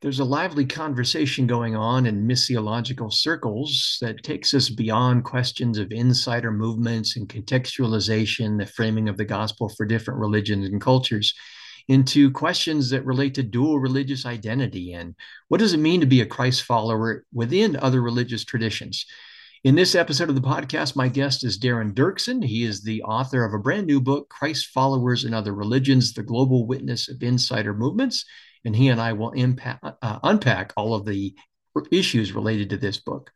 there's a lively conversation going on in missiological circles that takes us beyond questions of insider movements and contextualization, the framing of the gospel for different religions and cultures, into questions that relate to dual religious identity and what does it mean to be a Christ follower within other religious traditions. In this episode of the podcast, my guest is Darren Duerksen. He is the author of a brand new book, Christ Followers in Other Religions The Global Witness of Insider Movements. And he and I will impact, uh, unpack all of the issues related to this book.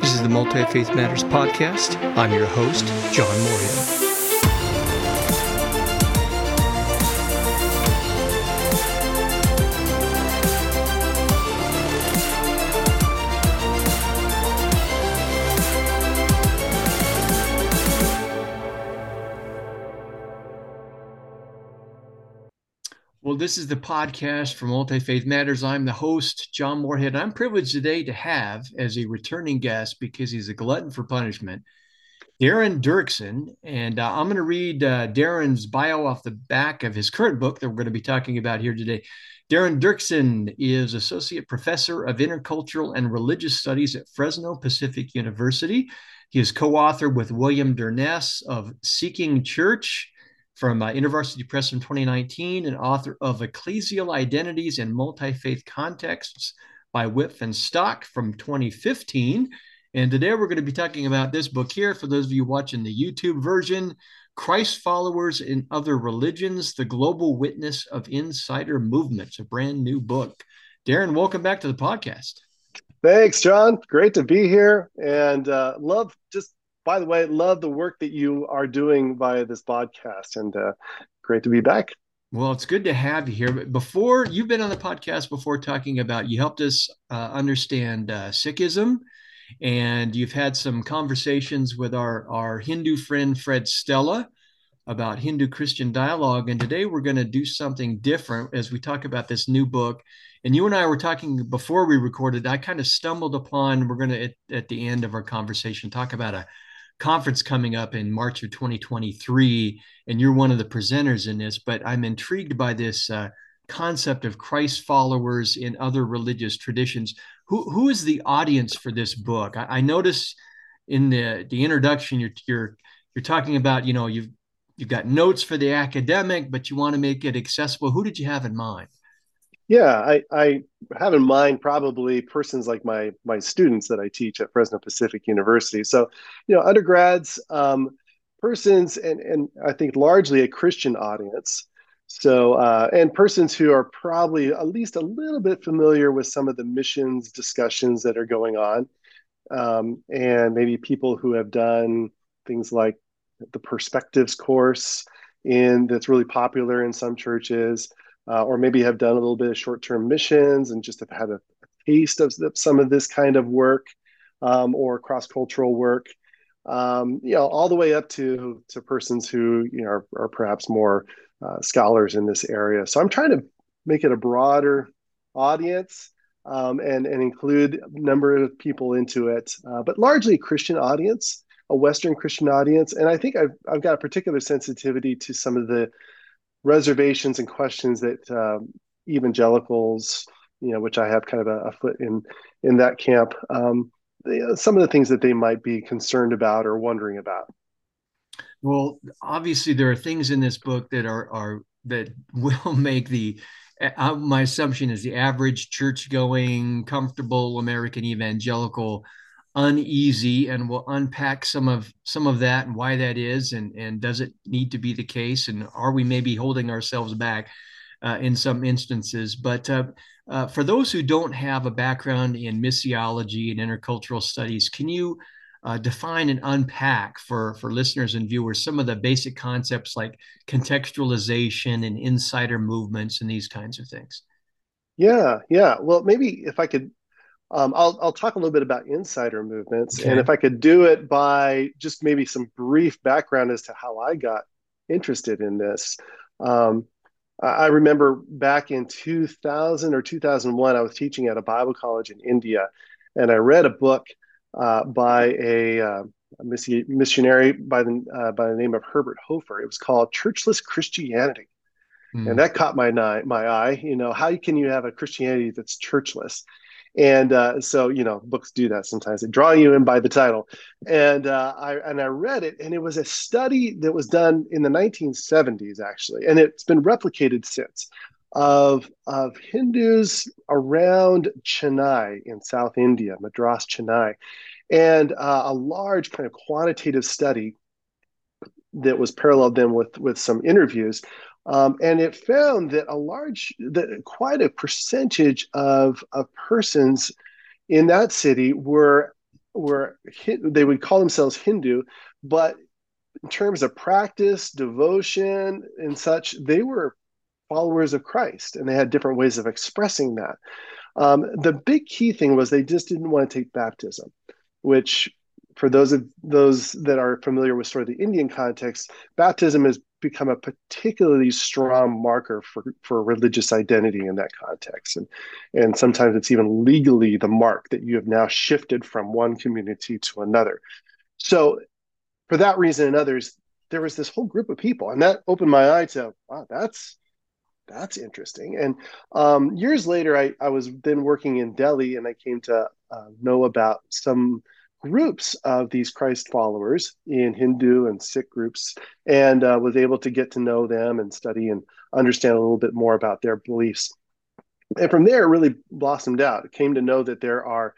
This is the Multi Faith Matters podcast. I'm your host, John Morehead. This is the podcast for Multi Faith Matters. I'm the host, John Morehead. I'm privileged today to have as a returning guest because he's a glutton for punishment, Darren Duerksen. And uh, I'm going to read uh, Darren's bio off the back of his current book that we're going to be talking about here today. Darren Duerksen is Associate Professor of Intercultural and Religious Studies at Fresno Pacific University. He is co author with William Dyrness of Seeking Church from uh, InterVarsity Press in 2019 and author of Ecclesial Identities in Multi-Faith Contexts by Wipf and Stock from 2015. And today we're going to be talking about this book here. For those of you watching the YouTube version, Christ Followers in Other Religions, The Global Witness of Insider Movements, a brand new book. Darren, welcome back to the podcast. Thanks, John. Great to be here and uh, love just by the way, love the work that you are doing via this podcast, and uh, great to be back. Well, it's good to have you here. But before you've been on the podcast before talking about, you helped us uh, understand uh, Sikhism, and you've had some conversations with our our Hindu friend Fred Stella about Hindu Christian dialogue. And today we're going to do something different as we talk about this new book. And you and I were talking before we recorded. I kind of stumbled upon. We're going to at, at the end of our conversation talk about a conference coming up in March of 2023, and you're one of the presenters in this. But I'm intrigued by this uh, concept of Christ followers in other religious traditions. Who who is the audience for this book? I, I notice in the the introduction you're you're you're talking about you know you've you've got notes for the academic, but you want to make it accessible. Who did you have in mind? Yeah, I, I have in mind probably persons like my my students that I teach at Fresno Pacific University. So, you know, undergrads, um, persons, and and I think largely a Christian audience. So, uh, and persons who are probably at least a little bit familiar with some of the missions discussions that are going on, um, and maybe people who have done things like the Perspectives course in that's really popular in some churches uh, or maybe have done a little bit of short-term missions and just have had a taste of some of this kind of work um, or cross-cultural work. Um, you know all the way up to to persons who you know are, are perhaps more uh, scholars in this area. So i'm trying to make it a broader audience um, and and include a number of people into it uh, but largely a christian audience a western christian audience. And i think i've, I've got a particular sensitivity to some of the reservations and questions that um, evangelicals, you know, which I have kind of a, a foot in in that camp, um, they, uh, some of the things that they might be concerned about or wondering about. Well, obviously, there are things in this book that are are that will make the uh, my assumption is the average church going comfortable american evangelical uneasy and we'll unpack some of some of that and why that is and and does it need to be the case and are we maybe holding ourselves back uh, in some instances? But uh, uh, for those who don't have a background in missiology and intercultural studies can you uh, define and unpack for for listeners and viewers some of the basic concepts like contextualization and insider movements and these kinds of things? Yeah yeah. Well maybe if i could um, I'll, I'll talk a little bit about insider movements. Okay. And if I could do it by just maybe some brief background as to how I got interested in this. Um, I remember back in 2000 or 2001, I was teaching at a Bible college in India, and I read a book uh, by a, uh, a, missionary by the uh, by the name of Herbert Hoefer. It was called Churchless Christianity, mm. and that caught my my eye. You know, how can you have a Christianity that's churchless? And uh, so, you know, books do that sometimes. They draw you in by the title. And uh, I and I read it, and it was a study that was done in the 1970s, actually, and it's been replicated since of of Hindus around Chennai in South India, Madras, Chennai, and uh, a large kind of quantitative study that was paralleled then with with some interviews um, and it found that a large, that quite a percentage of, of persons in that city were were they would call themselves Hindu, but in terms of practice, devotion, and such, they were followers of Christ, and they had different ways of expressing that. Um, the big key thing was they just didn't want to take baptism, which for those of those that are familiar with sort of the Indian context, baptism has become a particularly strong marker for, for religious identity in that context. And, and sometimes it's even legally the mark that you have now shifted from one community to another. So for that reason and others, there was this whole group of people, and that opened my eye to wow, that's that's interesting. And um, years later, I, I was then working in Delhi, and I came to uh, know about some groups of these Christ followers in Hindu and Sikh groups and uh, was able to get to know them and study and understand a little bit more about their beliefs. And from there, it really blossomed out. It came to know that there are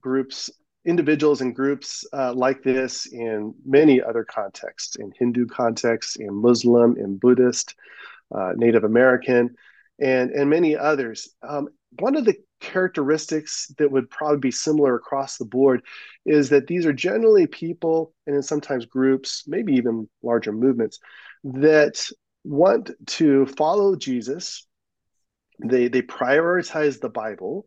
groups, individuals and groups uh, like this in many other contexts, in Hindu contexts, in Muslim, in Buddhist, uh, Native American, and, and many others. Um, one of the characteristics that would probably be similar across the board is that these are generally people and in sometimes groups maybe even larger movements that want to follow jesus. They they prioritize the bible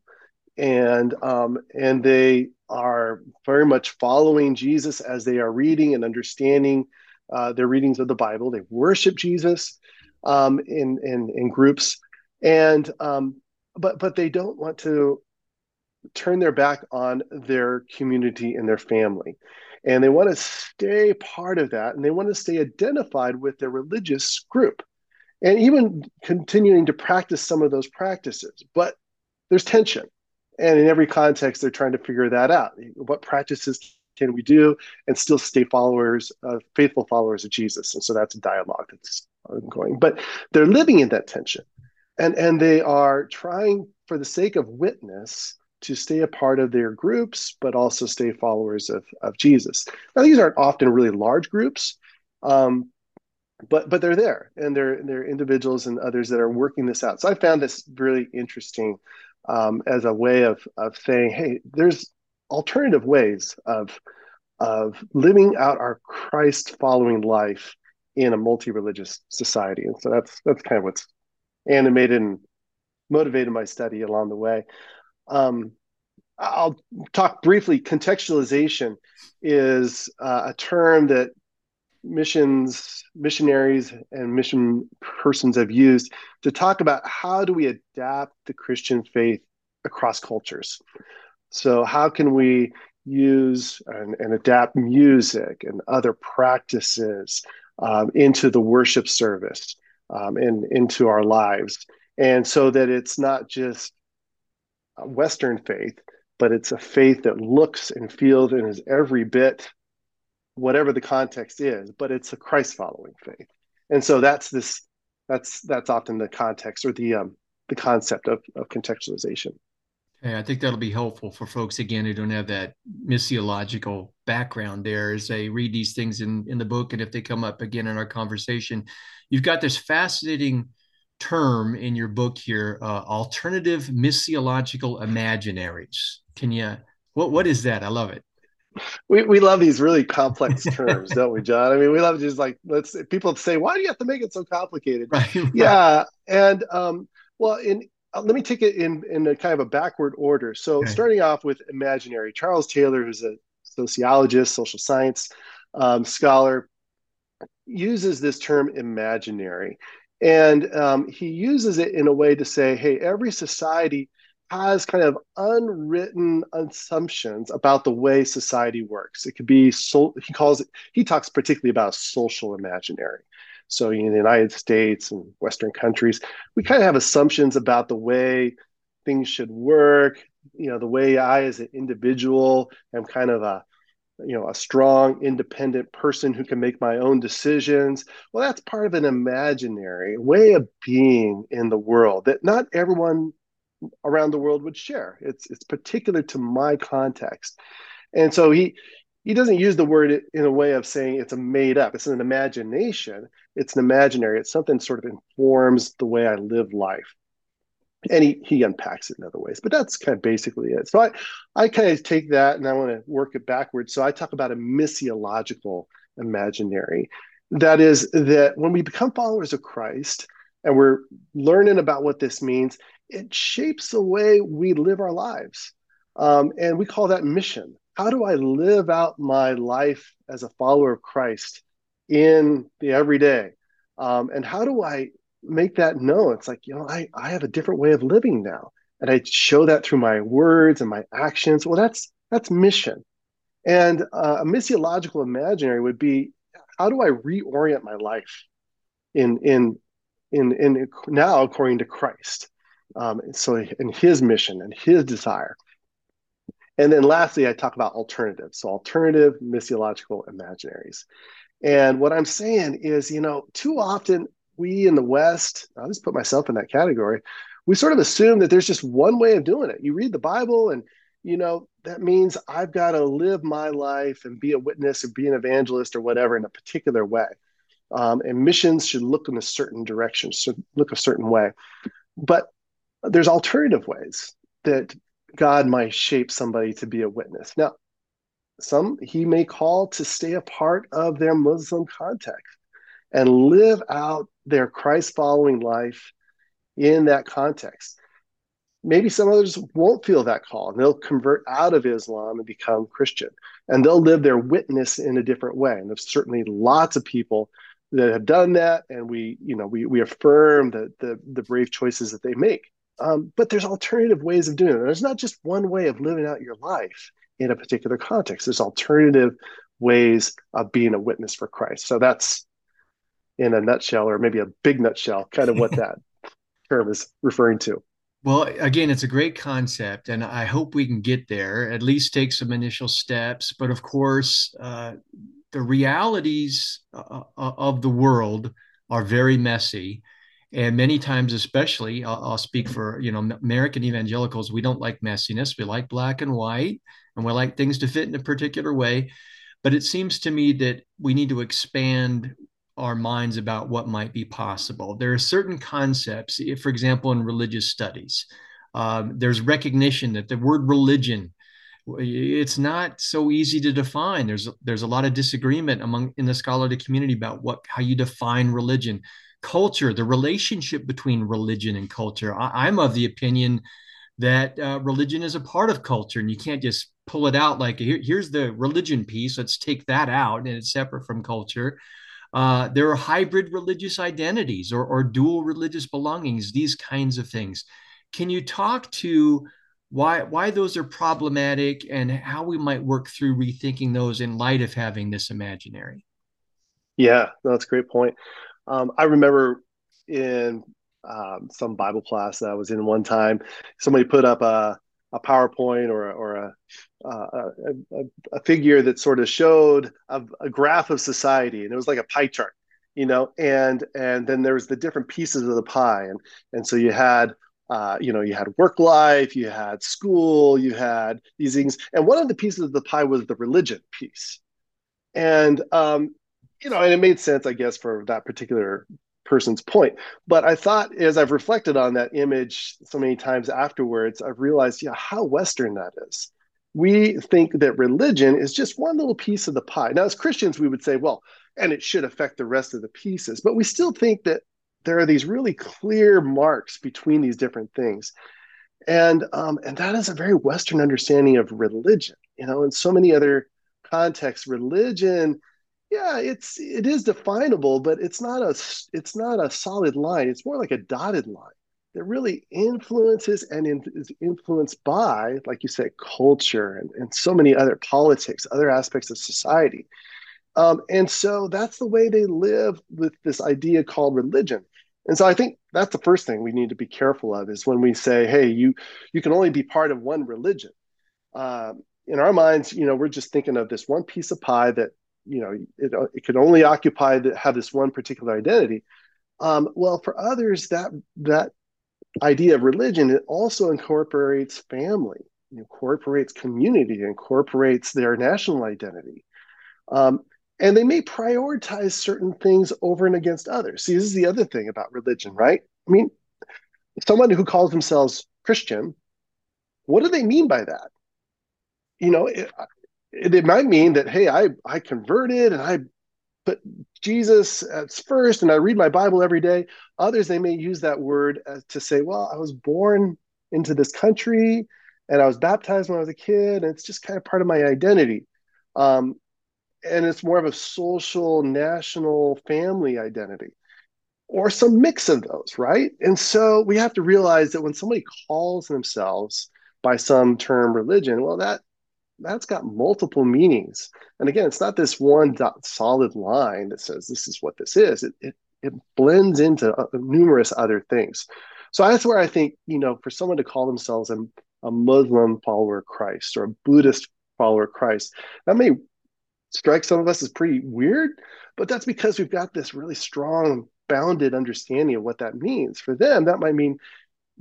and um, and they are very much following jesus as they are reading and understanding uh, their readings of the bible. They worship jesus um, in, in in groups. And um, but but they don't want to turn their back on their community and their family. And they want to stay part of that and they want to stay identified with their religious group and even continuing to practice some of those practices. But there's tension and in every context they're trying to figure that out. What practices can we do and still stay followers uh, faithful followers of jesus? And so that's a dialogue that's ongoing. But they're living in that tension and and they are trying for the sake of witness to stay a part of their groups but also stay followers of, of jesus. Now these aren't often really large groups um, but but they're there and they're they're individuals and others that are working this out. So i found this really interesting um, as a way of of saying hey there's alternative ways of of living out our christ following life in a multi-religious society. And so that's that's kind of what's animated and motivated my study along the way. Um, I'll talk briefly. Contextualization is uh, a term that missions, missionaries, and mission persons have used to talk about how do we adapt the Christian faith across cultures. So, how can we use and, and adapt music and other practices um, into the worship service? Um, and into our lives. And so that it's not just Western faith, but it's a faith that looks and feels and is every bit whatever the context is, but it's a Christ following faith. And so that's this that's that's often the context or the um, the concept of, of contextualization. Yeah, I think that'll be helpful for folks again who don't have that missiological background there as they read these things in, in the book and if they come up again in our conversation. You've got this fascinating term in your book here, uh, alternative missiological imaginaries. Can you what what is that? I love it. We, we love these really complex terms, don't we, John? I mean, we love just like let's people say, why do you have to make it so complicated? Right, right. Yeah, and um, well, in let me take it in in a kind of a backward order. So okay. starting off with imaginary, Charles Taylor, who's a sociologist, social science um, scholar, uses this term imaginary, and um, he uses it in a way to say, hey, every society has kind of unwritten assumptions about the way society works. It could be so he calls it he talks particularly about social imaginary. So in the United States and Western countries, we kind of have assumptions about the way things should work. You know, the way I, as an individual, am kind of a you know a strong independent person who can make my own decisions well that's part of an imaginary way of being in the world that not everyone around the world would share. It's it's particular to my context, and so he he doesn't use the word in a way of saying it's a made up. It's an imagination. It's an imaginary. It's something sort of informs the way I live life, and he he unpacks it in other ways. But that's kind of basically it. So I I kind of take that and I want to work it backwards. So I talk about a missiological imaginary. That is that when we become followers of Christ and we're learning about what this means, it shapes the way we live our lives. Um, and we call that mission. How do I live out my life as a follower of Christ in the everyday? Um, and how do I make that known? It's like, you know, I, I have a different way of living now. And I show that through my words and my actions. Well, that's that's mission. And uh, a missiological imaginary would be how do I reorient my life in in in in now according to Christ? Um, so in his mission and his desire. And then lastly, I talk about alternatives. So alternative missiological imaginaries. And what I'm saying is, you know, too often we in the West, I'll just put myself in that category, we sort of assume that there's just one way of doing it. You read the Bible and you know, that means I've got to live my life and be a witness or be an evangelist or whatever in a particular way. Um, and missions should look in a certain direction, should look a certain way. But there's alternative ways that God might shape somebody to be a witness. Now, some he may call to stay a part of their Muslim context and live out their Christ following life in that context. Maybe some others won't feel that call and they'll convert out of Islam and become Christian and they'll live their witness in a different way. And there's certainly lots of people that have done that and we, you know, we, we affirm the, the, the brave choices that they make. Um, but there's alternative ways of doing it. There's not just one way of living out your life in a particular context. There's alternative ways of being a witness for Christ. So that's in a nutshell, or maybe a big nutshell, kind of what that term is referring to. Well, again, it's a great concept, and I hope we can get there, at least take some initial steps. But of course, uh, the realities uh, uh of the world are very messy and many times especially I'll, I'll, speak for you know american evangelicals we don't like messiness we like black and white and we like things to fit in a particular way. But it seems to me that we need to expand our minds about what might be possible. There are certain concepts for example in religious studies um, there's recognition that the word religion it's not so easy to define. There's there's a lot of disagreement among in the scholarly community about what how you define religion culture, the relationship between religion and culture. I, am of the opinion that uh, religion is a part of culture and you can't just pull it out like Here, here's the religion piece let's take that out and it's separate from culture. Uh, there are hybrid religious identities or, or dual religious belongings these kinds of things. Can you talk to why why those are problematic and how we might work through rethinking those in light of having this imaginary? Yeah that's a great point um, I remember in um, some Bible class that I was in one time, somebody put up a, a PowerPoint or, or a, a, a, a figure that sort of showed a, a graph of society, and it was like a pie chart, you know, and and then there was the different pieces of the pie, and and so you had uh, you know, you had work life, you had school, you had these things, and one of the pieces of the pie was the religion piece, and um, you know, and it made sense, I guess, for that particular person's point. But I thought as I've reflected on that image so many times afterwards, I've realized, yeah, how Western that is. We think that religion is just one little piece of the pie. Now, as Christians, we would say, well, and it should affect the rest of the pieces. But we still think that there are these really clear marks between these different things. And um, and that is a very Western understanding of religion. You know, in so many other contexts, religion yeah it's it is definable but it's not a it's not a solid line it's more like a dotted line that really influences and in, is influenced by, like you said, culture and, and so many other politics, other aspects of society. Um, and so that's the way they live with this idea called religion. And so I think that's the first thing we need to be careful of is when we say, "Hey, you you can only be part of one religion." Um, in our minds, you know, we're just thinking of this one piece of pie that you know it, it could only occupy to have this one particular identity. Um, well, for others, that that idea of religion it also incorporates family, incorporates community, incorporates their national identity. Um, and they may prioritize certain things over and against others. See, this is the other thing about religion, right? I mean, someone who calls themselves Christian, what do they mean by that? You know, it, it, might mean that, hey, I, I converted and I put Jesus as first and I read my Bible every day. Others, they may use that word to say, well, I was born into this country and I was baptized when I was a kid, and it's just kind of part of my identity. Um, and it's more of a social, national, family identity, or some mix of those, right? And so we have to realize that when somebody calls themselves by some term religion, well, that that's got multiple meanings. And again, it's not this one solid line that says this is what this is. It it, it blends into uh, numerous other things. So that's where I think you know, for someone to call themselves a, a Muslim follower of Christ or a Buddhist follower of Christ, that may strike some of us as pretty weird, but that's because we've got this really strong, bounded understanding of what that means. For them, that might mean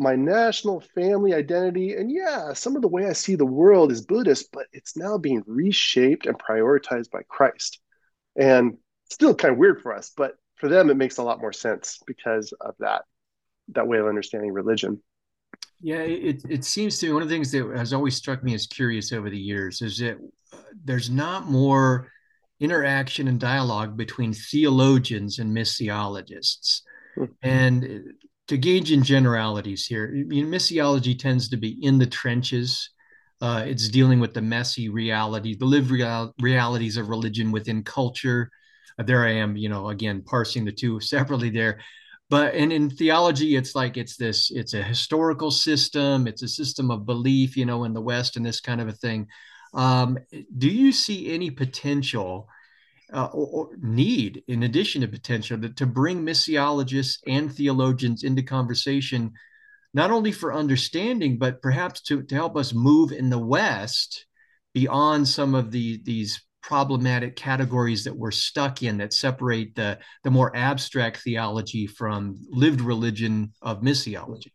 my national family identity. And yeah, some of the way I see the world is Buddhist, but it's now being reshaped and prioritized by Christ. And still kind of weird for us, but for them, it makes a lot more sense because of that that way of understanding religion. Yeah, it, it seems to me one of the things that has always struck me as curious over the years is that uh, there's not more interaction and dialogue between theologians and missiologists. Mm-hmm. And to gauge in generalities here, you know, missiology tends to be in the trenches. Uh, it's dealing with the messy reality, the lived real- realities of religion within culture. Uh, there I am, you know, again, parsing the two separately there but and in theology it's like it's this it's a historical system it's a system of belief you know in the west and this kind of a thing um, do you see any potential uh, or, or, need in addition to potential to, to bring missiologists and theologians into conversation not only for understanding but perhaps to, to help us move in the west beyond some of the these problematic categories that we're stuck in that separate the, the more abstract theology from lived religion of missiology.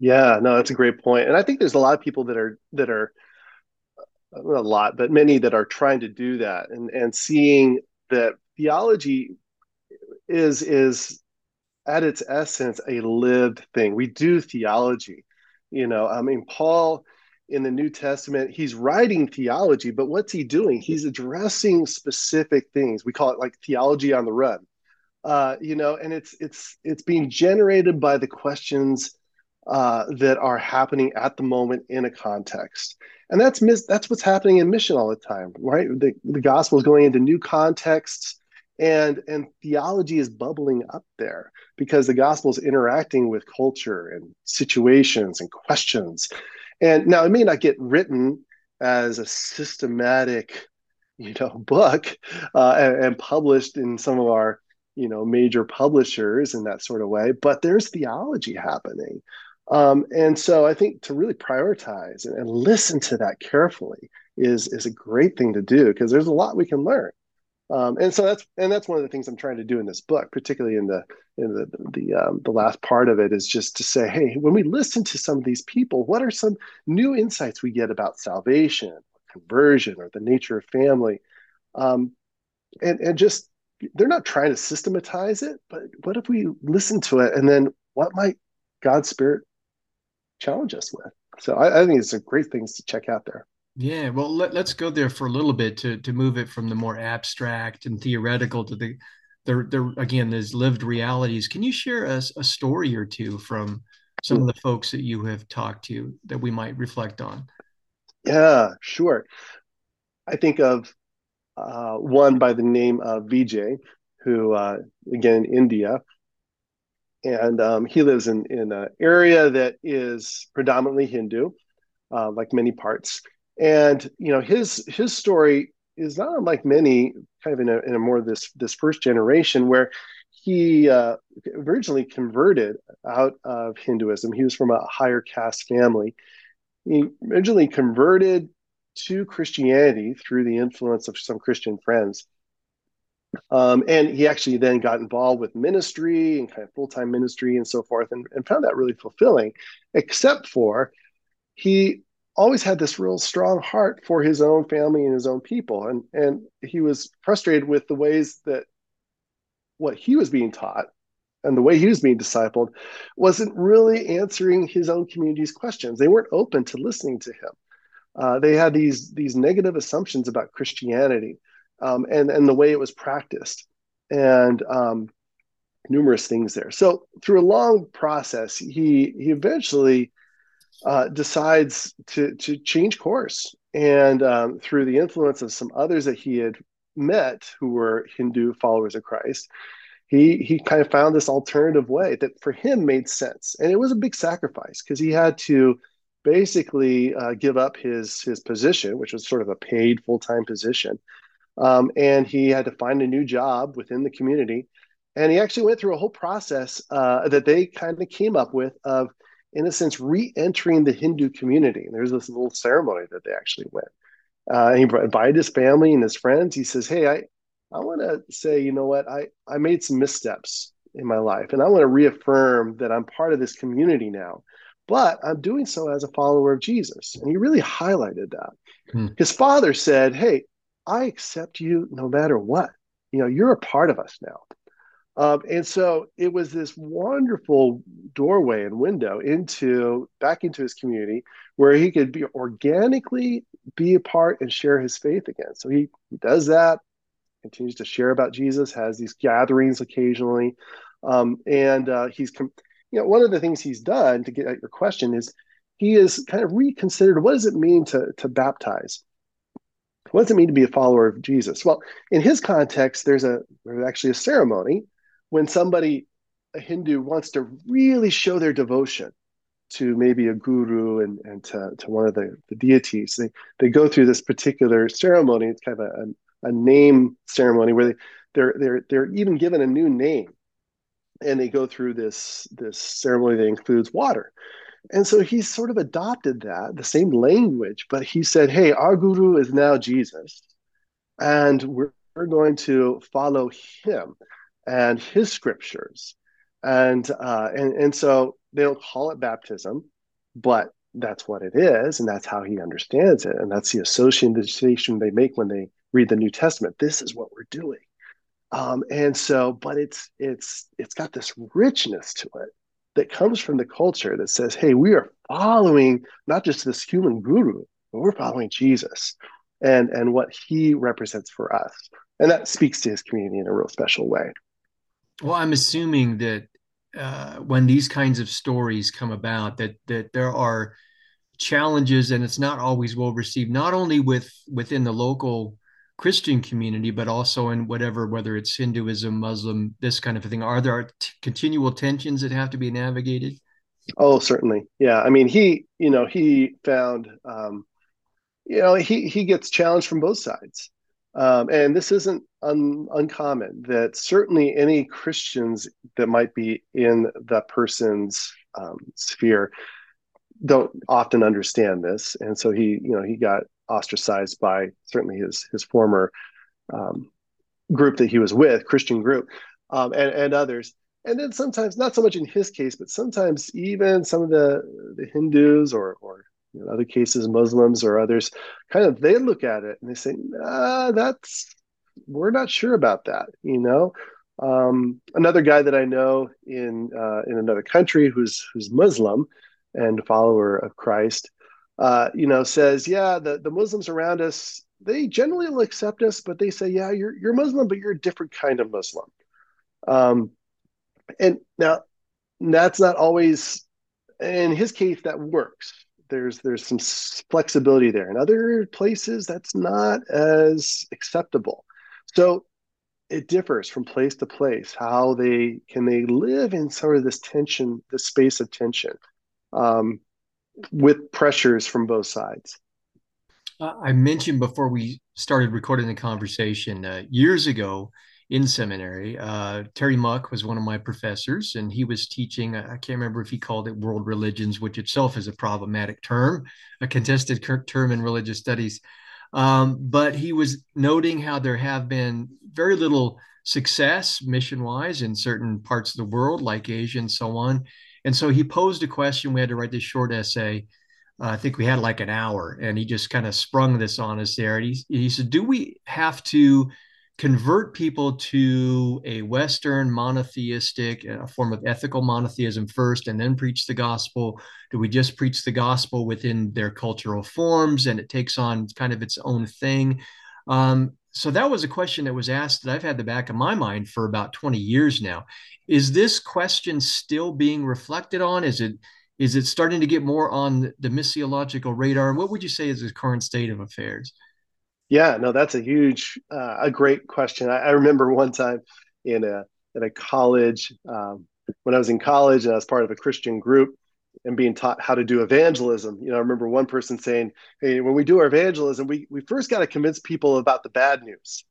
Yeah, no, that's a great point. And I think there's a lot of people that are that are a lot, but many that are trying to do that and and seeing that theology is is at its essence a lived thing. We do theology. You know, I mean, Paul in the New Testament, he's writing theology, but what's he doing? He's addressing specific things. We call it like theology on the run. Uh, you know, and it's it's it's being generated by the questions uh, that are happening at the moment in a context, and that's mis- that's what's happening in mission all the time, right? The the gospel is going into new contexts, and and theology is bubbling up there because the gospel is interacting with culture and situations and questions and now it may not get written as a systematic, you know, book uh, and, and published in some of our, you know, major publishers in that sort of way, but there's theology happening. Um, and so I think to really prioritize and, and, listen to that carefully is is a great thing to do because there's a lot we can learn. Um, and so that's and that's one of the things I'm trying to do in this book, particularly in the in the the um, the last part of it is just to say, hey, when we listen to some of these people, what are some new insights we get about salvation, conversion, or the nature of family, um, and and just they're not trying to systematize it, but what if we listen to it and then what might God's Spirit challenge us with? So I, I think it's a great things to check out there. Yeah, well, let, us go there for a little bit to to move it from the more abstract and theoretical to the the, the again these lived realities. Can you share us a, a story or two from some of the folks that you have talked to that we might reflect on? Yeah, sure. I think of uh, one by the name of Vijay, who uh, again in India, and um, he lives in in an area that is predominantly Hindu, uh, like many parts. And you know his his story is not unlike many, kind of in a, in a more this this first generation where he uh, originally converted out of Hinduism. He was from a higher caste family. He originally converted to Christianity through the influence of some Christian friends. Um, and he actually then got involved with ministry and kind of full time ministry and so forth, and, and found that really fulfilling, except for he always had this real strong heart for his own family and his own people. And, and he was frustrated with the ways that what he was being taught and the way he was being discipled wasn't really answering his own community's questions. They weren't open to listening to him. Uh, they had these these negative assumptions about Christianity um, and and the way it was practiced, and um, numerous things there. So through a long process, he he eventually uh, decides to to change course, and um, through the influence of some others that he had met who were Hindu followers of Christ, he he kind of found this alternative way that for him made sense, and it was a big sacrifice because he had to basically uh, give up his his position, which was sort of a paid full time position, um, and he had to find a new job within the community. And he actually went through a whole process uh, that they kind of came up with of, in a sense, re-entering the Hindu community. And there's this little ceremony that they actually went. Uh, he invited his family and his friends. He says, "Hey, I, I want to say, you know what? I I made some missteps in my life, and I want to reaffirm that I'm part of this community now." but I'm doing so as a follower of Jesus. And he really highlighted that. Hmm. His father said, Hey, I accept you no matter what. You know, you're a part of us now. Um, and so it was this wonderful doorway and window into back into his community where he could be organically be a part and share his faith again. So he, he does that, continues to share about Jesus, has these gatherings occasionally. Um, and uh, he's com- you know, one of the things he's done to get at your question is he has kind of reconsidered what does it mean to, to baptize? What does it mean to be a follower of Jesus? Well, in his context, there's a there's actually a ceremony when somebody, a Hindu, wants to really show their devotion to maybe a guru and, and to, to one of the, the deities. They they go through this particular ceremony. It's kind of a, a, a name ceremony where they, they're they're they're even given a new name and they go through this this ceremony that includes water and so he sort of adopted that the same language but he said hey our guru is now jesus and we're, going to follow him and his scriptures. And uh, and and so they don't call it baptism but that's what it is and that's how he understands it and that's the association they make when they read the new testament. This is what we're doing. Um, and so but it's it's it's got this richness to it that comes from the culture that says hey we are following not just this human guru but we're following jesus and and what he represents for us. And that speaks to his community in a real special way. Well i'm assuming that uh, when these kinds of stories come about that that there are challenges and it's not always well received not only with within the local Christian community, but also in whatever, whether it's Hinduism, Muslim, this kind of thing? Are there t- continual tensions that have to be navigated? Oh, certainly. Yeah. I mean, he, you know, he found, um, you know, he, he gets challenged from both sides. Um, and this isn't un- uncommon that certainly any Christians that might be in that person's um, sphere don't often understand this. And so he, you know, he got ostracized by certainly his his former um, group that he was with, Christian group, um, and and others. And then sometimes, not so much in his case, but sometimes even some of the the Hindus or or other cases Muslims or others, kind of they look at it and they say, "Ah, that's we're not sure about that," you know. Um, another guy that I know in uh, in another country who's who's Muslim and follower of Christ uh, you know, says, yeah, the, the Muslims around us, they generally will accept us, but they say, yeah, you're, you're Muslim, but you're a different kind of Muslim. Um, and now that's not always, in his case, that works. There's, there's some flexibility there. In other places, that's not as acceptable. So it differs from place to place how they can they live in sort of this tension this space of tension um, with pressures from both sides uh, i mentioned before we started recording the conversation uh, years ago in seminary uh, terry muck was one of my professors and he was teaching i can't remember if he called it world religions which itself is a problematic term a contested term in religious studies um, but he was noting how there have been very little success mission wise in certain parts of the world, like Asia and so on. And so he posed a question. We had to write this short essay. Uh, I think we had like an hour, and he just kind of sprung this on us there. And he, he said, Do we have to convert people to a Western monotheistic, a form of ethical monotheism first, and then preach the gospel? Do we just preach the gospel within their cultural forms and it takes on kind of its own thing? Um, so that was a question that was asked that I've had the back of my mind for about 20 years now. Is this question still being reflected on? Is it is it starting to get more on the missiological radar? What would you say is the current state of affairs? Yeah, no, that's a huge, uh, a great question. I, I, remember one time in a in a college um, when I was in college and I was part of a Christian group and being taught how to do evangelism. You know, I remember one person saying, "Hey, when we do our evangelism, we we first got to convince people about the bad news."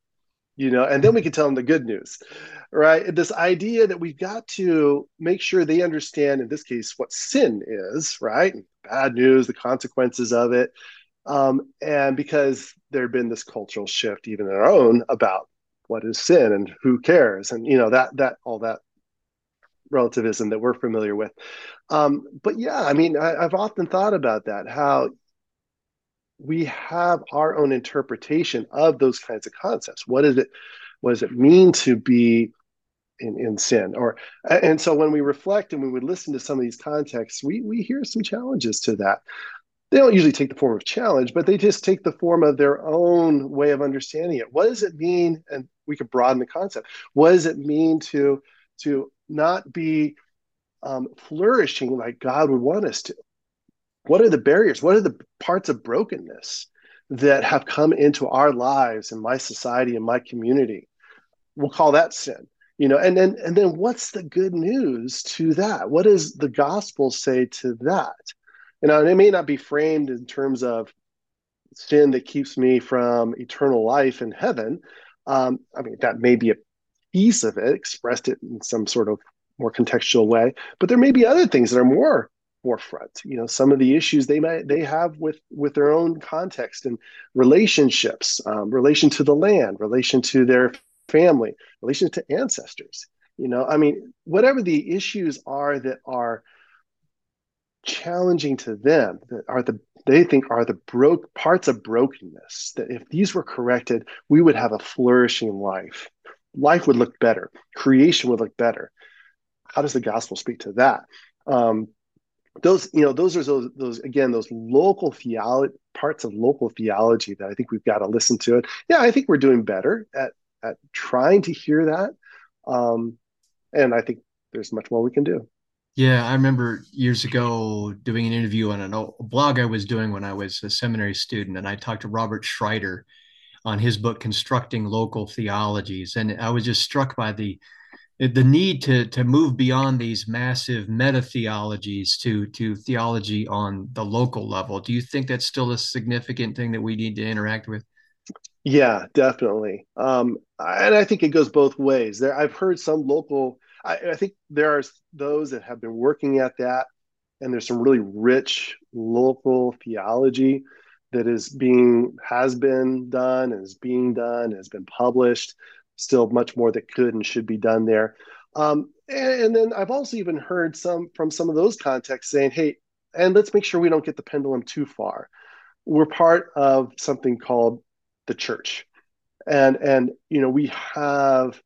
You know, and then we can tell them the good news, right? This idea that we've got to make sure they understand, in this case, what sin is, right? Bad news, the consequences of it, um, and because there had been this cultural shift, even in our own, about what is sin and who cares, and you know that that all that relativism that we're familiar with. Um, but yeah, I mean, I, I've often thought about that how we have our own interpretation of those kinds of concepts. What is it? What does it mean to be in, in sin? Or and so when we reflect and we would listen to some of these contexts, we we hear some challenges to that they don't usually take the form of challenge, but they just take the form of their own way of understanding it. What does it mean? And we could broaden the concept. What does it mean to to not be um, flourishing like God would want us to? What are the barriers? What are the parts of brokenness that have come into our lives and my society and my community? We'll call that sin you know and then and then what's the good news to that what does the gospel say to that you know, and it may not be framed in terms of sin that keeps me from eternal life in heaven. Um, I mean, that may be a piece of it, expressed it in some sort of more contextual way, but there may be other things that are more forefront. You know, some of the issues they might they have with with their own context and relationships, um, relation to the land, relation to their family, relation to ancestors. You know, I mean, whatever the issues are that are challenging to them that are the they think are the broke parts of brokenness that if these were corrected we would have a flourishing life life would look better. Creation would look better. How does the gospel speak to that? Um, those you know those are those those again those local theology parts of local theology that i think we've got to listen to it. Yeah i think we're doing better at at trying to hear that. Um, and i think there's much more we can do. Yeah, I remember years ago doing an interview on a blog I was doing when I was a seminary student, and I talked to Robert Schreiter on his book Constructing Local Theologies, and I was just struck by the the need to to move beyond these massive meta theologies to to theology on the local level. Do you think that's still a significant thing that we need to interact with? Yeah, definitely. Um, and I think it goes both ways. There, I've heard some local I, I think there are those that have been working at that, and there's some really rich local theology that is being has been done is being done has been published still much more that could and should be done there um, and, and, then i've also even heard some from some of those contexts saying hey and let's make sure we don't get the pendulum too far we're part of something called the church and and you know we have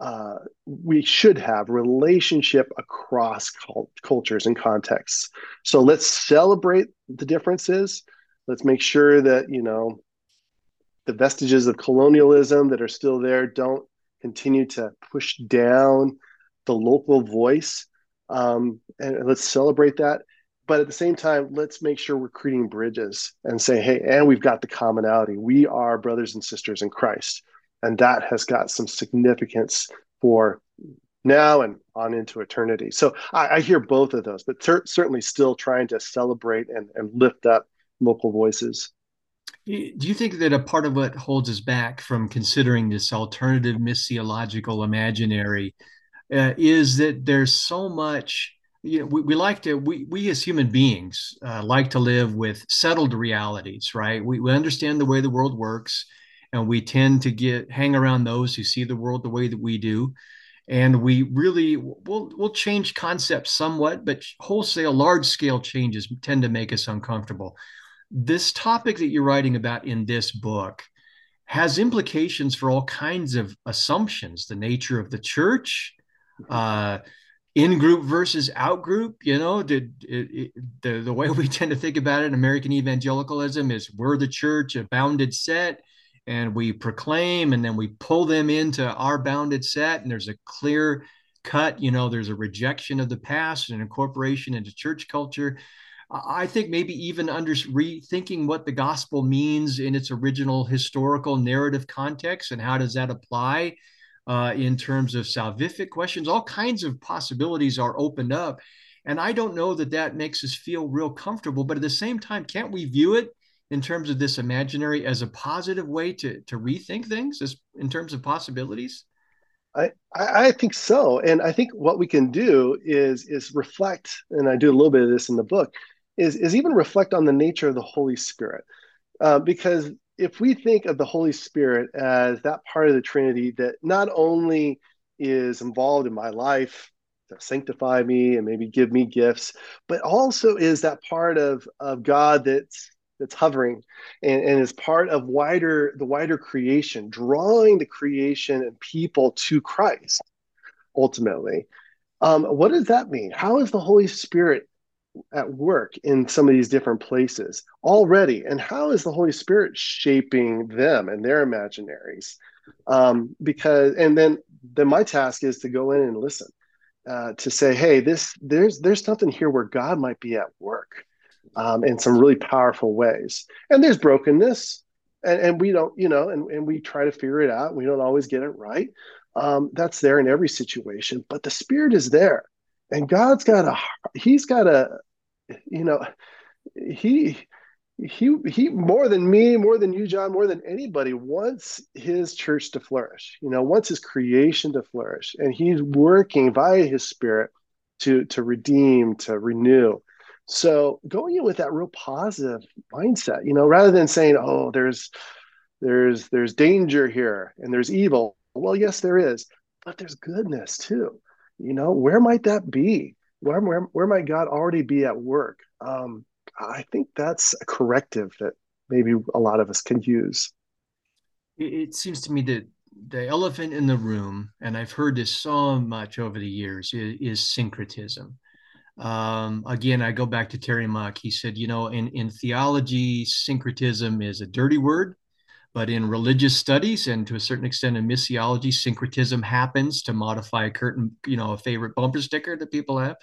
uh, we should have relationship across cult- cultures and contexts. So let's celebrate the differences. Let's make sure that you know the vestiges of colonialism that are still there don't continue to push down the local voice. Um, and let's celebrate that. But at the same time, let's make sure we're creating bridges and say, hey, and we've got the commonality. We are brothers and sisters in Christ and that has got some significance for now and on into eternity. So I, I hear both of those, but ter- certainly still trying to celebrate and, and lift up local voices. Do you think that a part of what holds us back from considering this alternative missiological imaginary uh, is that there's so much? You know, we, we like to we we as human beings uh, like to live with settled realities, right? We, we understand the way the world works, and we tend to get hang around those who see the world the way that we do and we really will will change concepts somewhat but wholesale large scale changes tend to make us uncomfortable this topic that you're writing about in this book has implications for all kinds of assumptions the nature of the church uh, in group versus out group you know did it, it, the, the way we tend to think about it in american evangelicalism is we're the church a bounded set and we proclaim and then we pull them into our bounded set and there's a clear cut you know there's a rejection of the past and incorporation into church culture i think maybe even under rethinking what the gospel means in its original historical narrative context and how does that apply uh, in terms of salvific questions. All kinds of possibilities are opened up and i don't know that that makes us feel real comfortable but at the same time can't we view it in terms of this imaginary as a positive way to to rethink things as in terms of possibilities? I, I think so. And i think what we can do is is reflect and i do a little bit of this in the book is is even reflect on the nature of the holy spirit. Uh, because if we think of the holy spirit as that part of the trinity that not only is involved in my life to sanctify me and maybe give me gifts but also is that part of of god that's that's hovering and, and is part of wider the wider creation drawing the creation and people to christ ultimately. Um, what does that mean? How is the holy spirit at work in some of these different places already and how is the holy spirit shaping them and their imaginaries um, because and then then my task is to go in and listen uh, to say hey this there's there's something here where god might be at work um, in some really powerful ways. And there's brokenness, and, and we don't, you know, and, and we try to figure it out. We don't always get it right. Um, that's there in every situation, but the Spirit is there, and God's got a, He's got a, you know, He he he more than me more than you john more than anybody wants his church to flourish you know wants his creation to flourish and he's working via his spirit to to redeem to renew so going in with that real positive mindset, you know, rather than saying, "Oh, there's there's there's danger here and there's evil." Well, yes, there is, but there's goodness too. You know, where might that be? Where where, where might God already be at work? Um, I think that's a corrective that maybe a lot of us can use. It seems to me that the elephant in the room, and I've heard this so much over the years, is, is syncretism um, again, I go back to Terry Muck. He said, you know, in, in theology, syncretism is a dirty word, but in religious studies and to a certain extent in missiology, syncretism happens to modify a curtain, you know, a favorite bumper sticker that people have.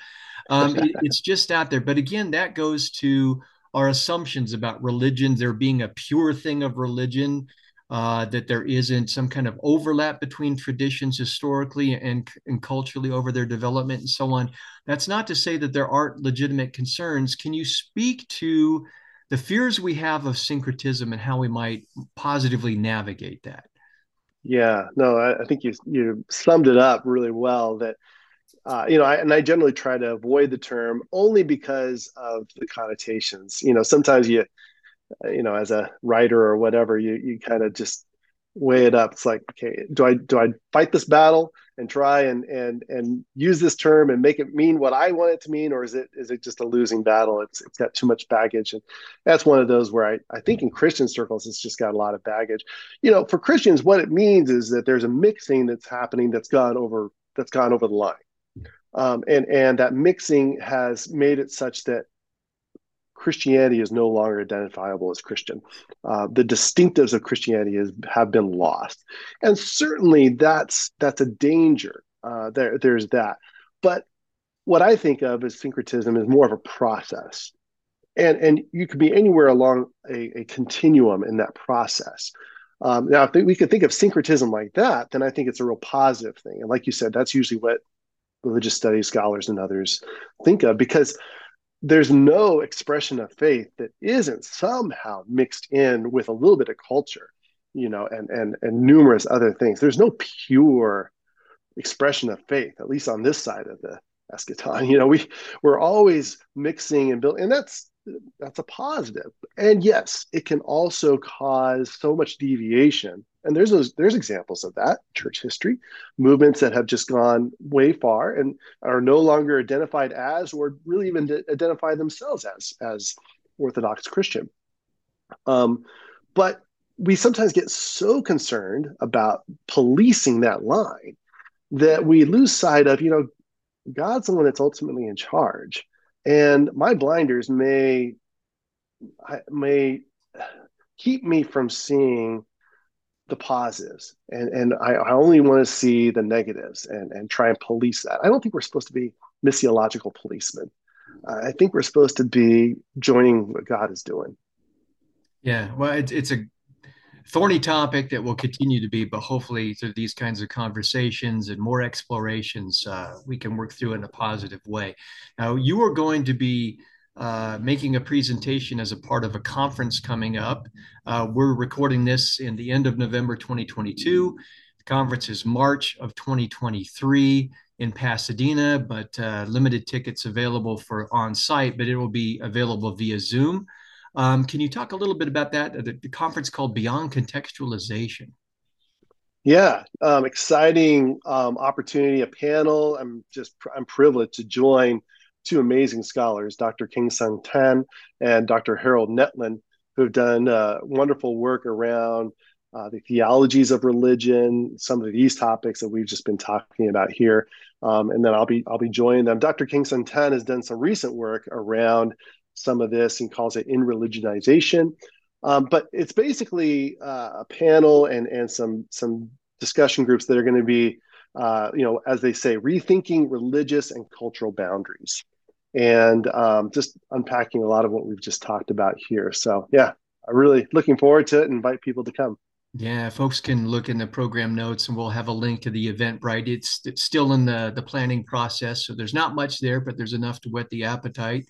Um, it, it's just out there. But again, that goes to our assumptions about religion, there being a pure thing of religion uh, that there isn't some kind of overlap between traditions historically and, and culturally over their development and so on. That's not to say that there aren't legitimate concerns. Can you speak to the fears we have of syncretism and how we might positively navigate that? Yeah, no, I, I think you you summed it up really well. That uh, you know, I, and I generally try to avoid the term only because of the connotations. You know, sometimes you you know, as a writer or whatever, you you kind of just weigh it up. It's like, okay, do I do I fight this battle and try and and and use this term and make it mean what I want it to mean, or is it is it just a losing battle? It's it's got too much baggage, and that's one of those where I I think in Christian circles it's just got a lot of baggage. You know, for Christians, what it means is that there's a mixing that's happening that's gone over that's gone over the line. Um, and and that mixing has made it such that Christianity is no longer identifiable as Christian. Uh, the distinctives of Christianity is, have been lost, and certainly that's that's a danger. Uh, there, there's that. But what I think of as syncretism is more of a process, and and you could be anywhere along a, a continuum in that process. Um, now, if we could think of syncretism like that, then I think it's a real positive thing. And like you said, that's usually what religious studies scholars and others think of because there's no expression of faith that isn't somehow mixed in with a little bit of culture, you know, and and and numerous other things. There's no pure expression of faith, at least on this side of the eschaton. You know, we we're always mixing and building, and that's that's a positive. And yes, it can also cause so much deviation. And there's those there's examples of that church history, movements that have just gone way far and are no longer identified as, or really even identify themselves as as Orthodox Christian. Um, but we sometimes get so concerned about policing that line that we lose sight of, you know, God's the one that's ultimately in charge and my blinders may may keep me from seeing the positives. And and I, I only want to see the negatives and and try and police that. I don't think we're supposed to be missiological policemen. Uh, i think we're supposed to be joining what god is doing. Yeah well it's, it's a thorny topic that will continue to be, but hopefully through these kinds of conversations and more explorations, uh, we can work through in a positive way. Now, you are going to be uh, making a presentation as a part of a conference coming up. Uh, we're recording this in the end of November 2022. The conference is March of 2023 in Pasadena, but uh, limited tickets available for on site, but it will be available via Zoom. Um, can you talk a little bit about that? The, the conference called Beyond Contextualization. Yeah, um, exciting um, opportunity, a panel. I'm just I'm privileged to join two amazing scholars, Dr. Kang-San Tan and Dr. Harold Netland, who've done uh, wonderful work around uh, the theologies of religion, some of these topics that we've just been talking about here. Um, and then I'll be I'll be joining them. Dr. Kang-San Tan has done some recent work around some of this and calls it in religionization. Um, but it's basically uh, a panel and and some some discussion groups that are going to be, uh, you know, as they say, rethinking religious and cultural boundaries, and um, just unpacking a lot of what we've just talked about here. So yeah, I'm really looking forward to it. and Invite people to come. Yeah, folks can look in the program notes and we'll have a link to the Eventbrite. It's it's still in the the planning process, so there's not much there, but there's enough to whet the appetite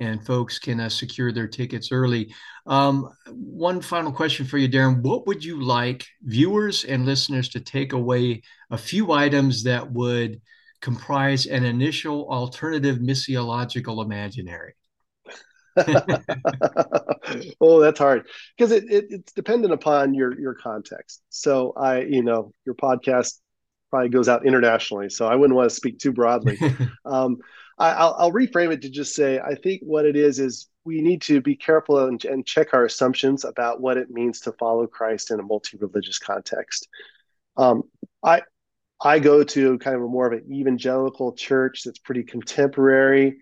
and folks can uh, secure their tickets early. Um, one final question for you, Darren. What would you like viewers and listeners to take away a few items that would comprise an initial alternative missiological imaginary? oh, that's hard because it, it, it's dependent upon your your context. So I, you know, your podcast probably goes out internationally, so I wouldn't want to speak too broadly. um, I, will I'll reframe it to just say I think what it is is we need to be careful and, and check our assumptions about what it means to follow Christ in a multi-religious context. Um, I I go to kind of a more of an evangelical church that's pretty contemporary.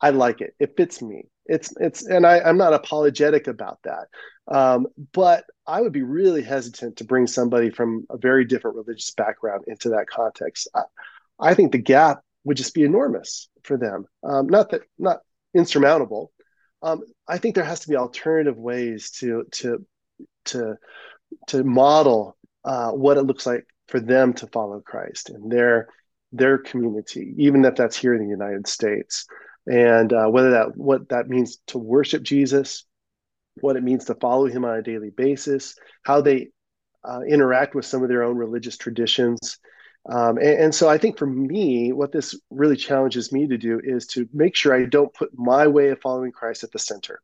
I like it. It fits me. It's it's and I, I'm not apologetic about that. Um, but I would be really hesitant to bring somebody from a very different religious background into that context. I, I think the gap would just be enormous for them. Um, not that not insurmountable. Um, I think there has to be alternative ways to to to to model uh, what it looks like for them to follow Christ in their their community, even if that's here in the United States, and uh, whether that what that means to worship Jesus, what it means to follow Him on a daily basis, how they uh, interact with some of their own religious traditions, um, and, and, so I think for me, what this really challenges me to do is to make sure I don't put my way of following Christ at the center.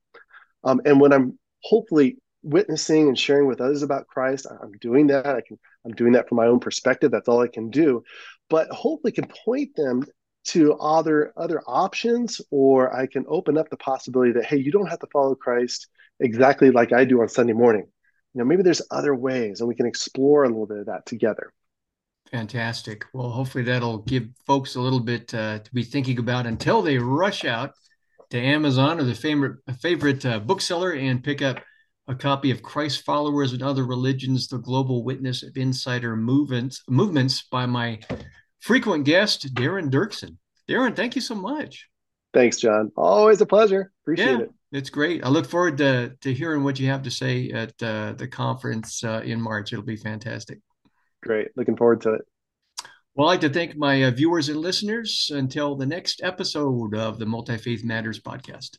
Um, and when I'm hopefully witnessing and sharing with others about Christ, I'm doing that. I can I'm doing that from my own perspective. That's all I can do. But hopefully can point them to other other options, or I can open up the possibility that hey, you don't have to follow Christ exactly like I do on Sunday morning. You know, maybe there's other ways, and we can explore a little bit of that together. Fantastic. Well, hopefully that'll give folks a little bit uh, to be thinking about until they rush out to Amazon or the favorite favorite uh, bookseller and pick up a copy of Christ Followers and Other Religions: The Global Witness of Insider Movements Movements by my frequent guest Darren Duerksen. Darren, thank you so much. Thanks, John. Always a pleasure. Appreciate yeah. it. It's great. I look forward to to hearing what you have to say at uh, the conference uh, in March. It'll be fantastic. Great. Looking forward to it. Well, I'd like to thank my uh, viewers and listeners until the next episode of the Multi Faith Matters podcast.